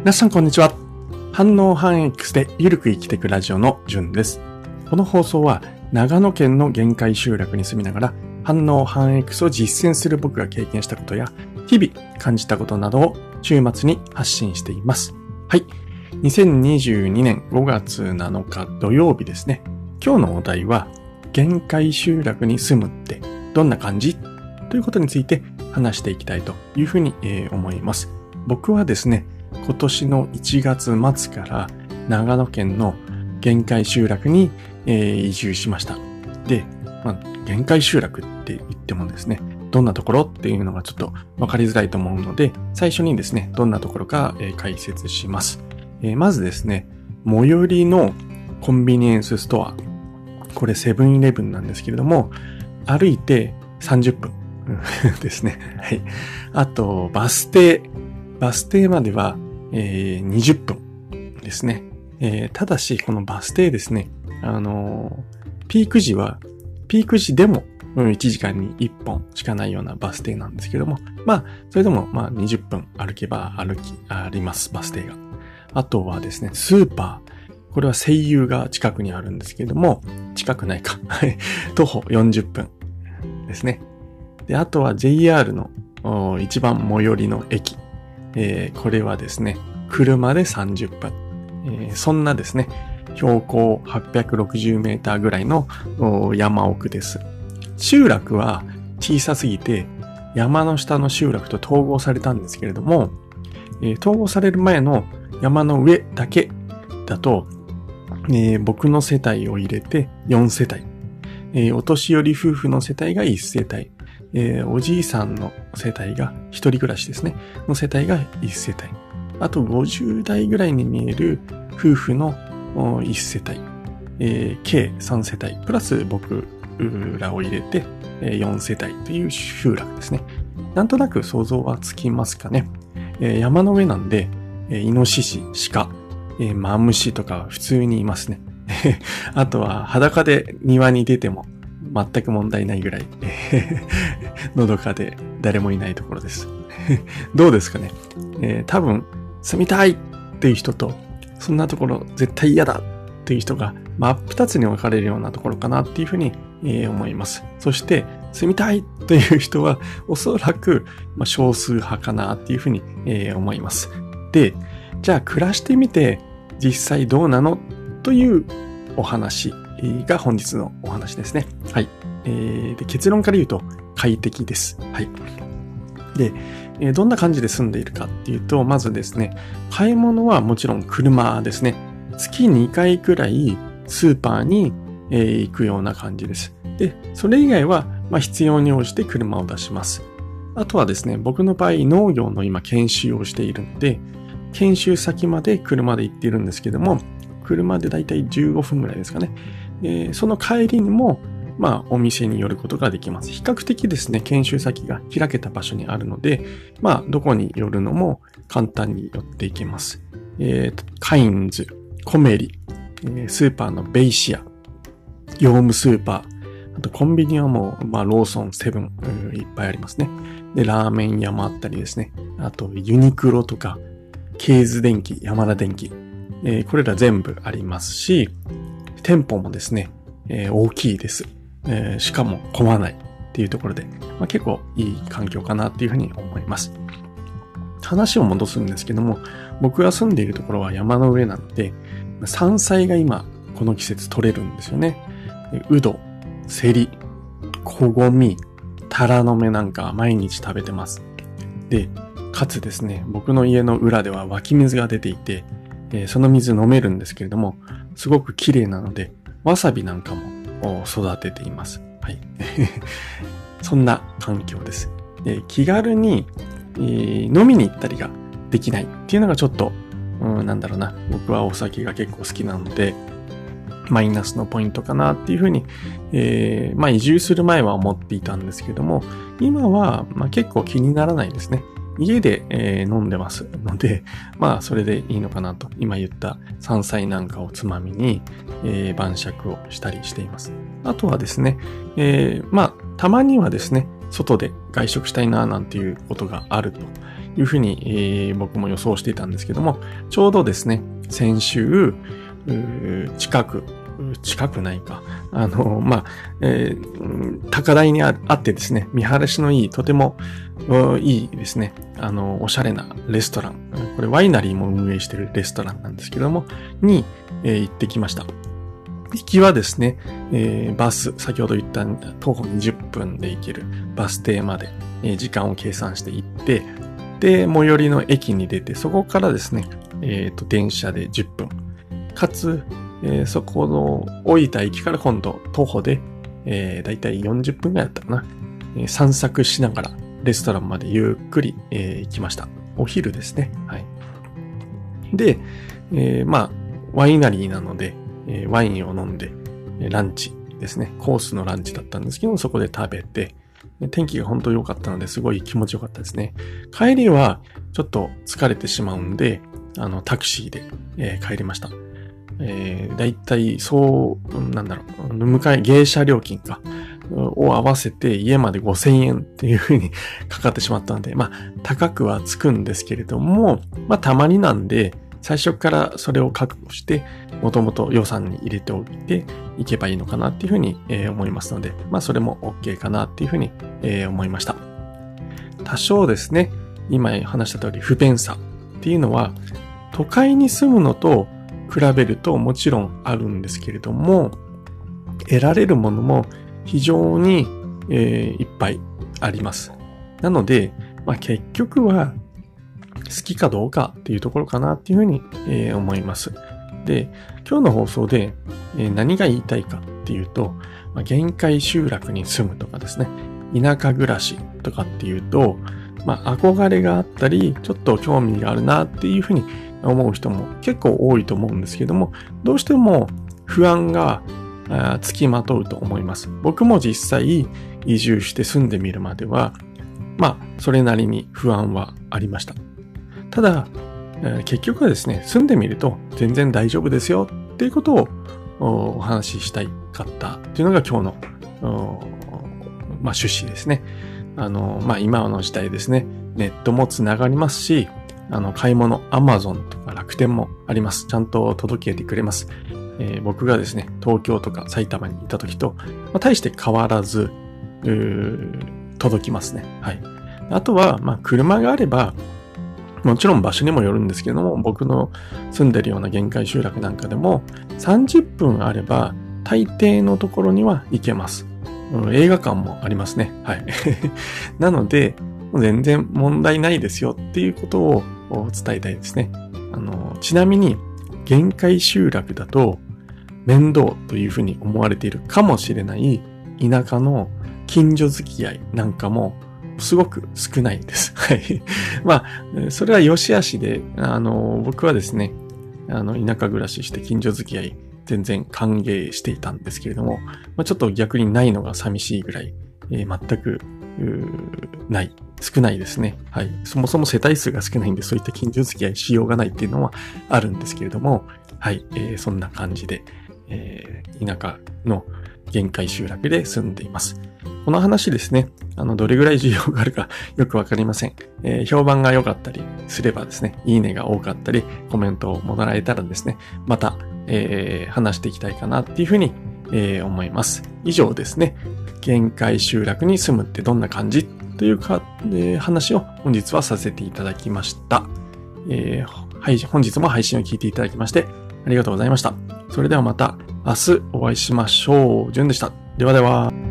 皆さんこんにちは。反応反 X でゆるく生きていくラジオのじゅんです。この放送は長野県の限界集落に住みながら反応反 X を実践する僕が経験したことや日々感じたことなどを週末に発信しています。はい。2022年5月7日土曜日ですね。今日のお題は限界集落に住むってどんな感じ？ということについて話していきたいというふうに思います。僕はですね、今年の1月末から長野県の限界集落に、えー、移住しました。で、まあ、限界集落って言ってもですね、どんなところっていうのがちょっとわかりづらいと思うので、最初にですね、どんなところか、えー、解説します、えー、まずですね、最寄りのコンビニエンスストア。これセブンイレブンなんですけれども、歩いて30分ですね。はい。あと、バス停。バス停まではえー、20分ですね。えー、ただし、このバス停ですね、あのー、ピーク時は、ピーク時でも、うん、1時間に1本しかないようなバス停なんですけども、まあ、それでも、まあ、20分歩けば歩き、あります、バス停が。あとはですね、スーパー。これは声優が近くにあるんですけども、近くないか。徒歩40分ですね。で、あとは JR の一番最寄りの駅。えー、これはですね、車で30分。えー、そんなですね、標高860メーターぐらいの山奥です。集落は小さすぎて山の下の集落と統合されたんですけれども、えー、統合される前の山の上だけだと、えー、僕の世帯を入れて4世帯、えー、お年寄り夫婦の世帯が1世帯、えー、おじいさんの世帯が、一人暮らしですね、の世帯が1世帯。あと50代ぐらいに見える夫婦の1世帯。えー、計3世帯。プラス僕らを入れて、え、4世帯という集落ですね。なんとなく想像はつきますかね。えー、山の上なんで、えー、イノシシ、鹿、えー、マムシとか普通にいますね。あとは裸で庭に出ても全く問題ないぐらい、のどかで誰もいないところです。どうですかね、えー、多分、住みたいっていう人と、そんなところ絶対嫌だっていう人が真っ二つに分かれるようなところかなっていうふうに、えー、思います。そして、住みたいという人は、おそらく、まあ、少数派かなっていうふうに、えー、思います。で、じゃあ暮らしてみて、実際どうなの？というお話が本日のお話ですね。はい。えー、で結論から言うと快適です。はい。で、えどんな感じで住んでいるかっていうと、まずですね、買い物はもちろん車ですね。月2回くらいスーパーに、えー、行くような感じです。で、それ以外は、まあ、必要に応じて車を出します。あとはですね、僕の場合農業の今研修をしているので、研修先まで車で行っているんですけども、車でだいたい15分ぐらいですかね。えー、その帰りにも、まあ、お店に寄ることができます。比較的ですね、研修先が開けた場所にあるので、まあ、どこに寄るのも簡単に寄っていけます。えー、カインズ、コメリ、スーパーのベイシア、業務スーパー、あとコンビニはもう、まあ、ローソン、セブン、いっぱいありますね。で、ラーメン屋もあったりですね。あと、ユニクロとか、ケーズデンキ、ヤマダ電機、えー、これら全部ありますし、店舗もですね、えー、大きいです。えー、しかも混まないっていうところで、まあ、結構いい環境かなっていうふうに思います。話を戻すんですけども、僕が住んでいるところは山の上なので、山菜が今、この季節取れるんですよね。うど、セリ、こごみ、タラの芽なんか毎日食べてます。で、かつですね、僕の家の裏では湧き水が出ていて、えー、その水飲めるんですけれども、すごく綺麗なので、わさびなんかも育てています。はい。そんな環境です。で気軽に、えー、飲みに行ったりができないっていうのがちょっと、うん、なんだろうな。僕はお酒が結構好きなので、マイナスのポイントかなっていうふうに、えー、まあ移住する前は思っていたんですけども、今は、まあ、結構気にならないですね。家で、えー、飲んでますので、まあ、それでいいのかなと。今言った山菜なんかをつまみに、えー、晩酌をしたりしています。あとはですね、えー、まあ、たまにはですね、外で外食したいななんていうことがあるというふうに、えー、僕も予想していたんですけども、ちょうどですね、先週、近く、近くないか。あの、まあ、えー、高台にあってですね、見晴らしのいい、とてもいいですね、あの、おしゃれなレストラン。これワイナリーも運営してるレストランなんですけども、に、えー、行ってきました。行きはですね、えー、バス、先ほど言った徒歩20分で行けるバス停まで、えー、時間を計算して行って、で、最寄りの駅に出て、そこからですね、えっ、ー、と、電車で10分。かつ、えー、そこの降りた駅から今度徒歩で、えー、だいたい40分くらいだったかな、えー、散策しながらレストランまでゆっくり、えー、行きました。お昼ですね。はい。で、えー、まあ、ワイナリーなので、えー、ワインを飲んで、えランチですね。コースのランチだったんですけど、そこで食べて、天気が本当良かったのですごい気持ちよかったですね。帰りはちょっと疲れてしまうんで、あの、タクシーで、えー、帰りました。えー、だいたい、そう、なんだろう、迎え、芸者料金か、を合わせて家まで5000円っていう風にかかってしまったので、まあ、高くはつくんですけれども、まあ、たまになんで、最初からそれを確保して、もともと予算に入れておいていけばいいのかなっていうふうに、え思いますので、まあそれも OK かなっていうふうに、え思いました。多少ですね、今話した通り不便さっていうのは、都会に住むのと比べるともちろんあるんですけれども、得られるものも非常に、えー、いっぱいあります。なので、まあ、結局は好きかどうかっていうところかなっていうふうに、えー、思います。で、今日の放送で、えー、何が言いたいかっていうと、まあ、限界集落に住むとかですね、田舎暮らしとかっていうと、まあ、憧れがあったり、ちょっと興味があるなっていうふうに思う人も結構多いと思うんですけども、どうしても不安がつきまとうと思います。僕も実際移住して住んでみるまでは、まあ、それなりに不安はありました。ただ、結局はですね、住んでみると全然大丈夫ですよっていうことをお話ししたいかったっていうのが今日の、まあ、趣旨ですね。あの、まあ、今の時代ですね、ネットもつながりますし、あの、買い物、アマゾンとか楽天もあります。ちゃんと届けてくれます。えー、僕がですね、東京とか埼玉にいた時と、まあ、大して変わらず、届きますね。はい。あとは、まあ、車があれば、もちろん場所にもよるんですけども、僕の住んでるような限界集落なんかでも、30分あれば、大抵のところには行けます。映画館もありますね。はい。なので、全然問題ないですよっていうことを伝えたいですね。あの、ちなみに、限界集落だと、面倒というふうに思われているかもしれない田舎の近所付き合いなんかもすごく少ないんです。はい。まあ、それは良し悪しで、あの、僕はですね、あの、田舎暮らしして近所付き合い全然歓迎していたんですけれども、まあ、ちょっと逆にないのが寂しいぐらい、えー、全く、ない。少ないですね。はい。そもそも世帯数が少ないんで、そういった近所付き合いしようがないっていうのはあるんですけれども、はい。えー、そんな感じで、えー、田舎の限界集落で住んでいます。この話ですね、あの、どれぐらい需要があるか よくわかりません。えー、評判が良かったりすればですね、いいねが多かったり、コメントをもらえたらですね、また、えー、話していきたいかなっていうふうに、えー、思います。以上ですね、限界集落に住むってどんな感じというか、えー、話を本日はさせていただきました。えー、はい、本日も配信を聞いていただきまして、ありがとうございました。それではまた明日お会いしましょう。じゅんでした。ではでは。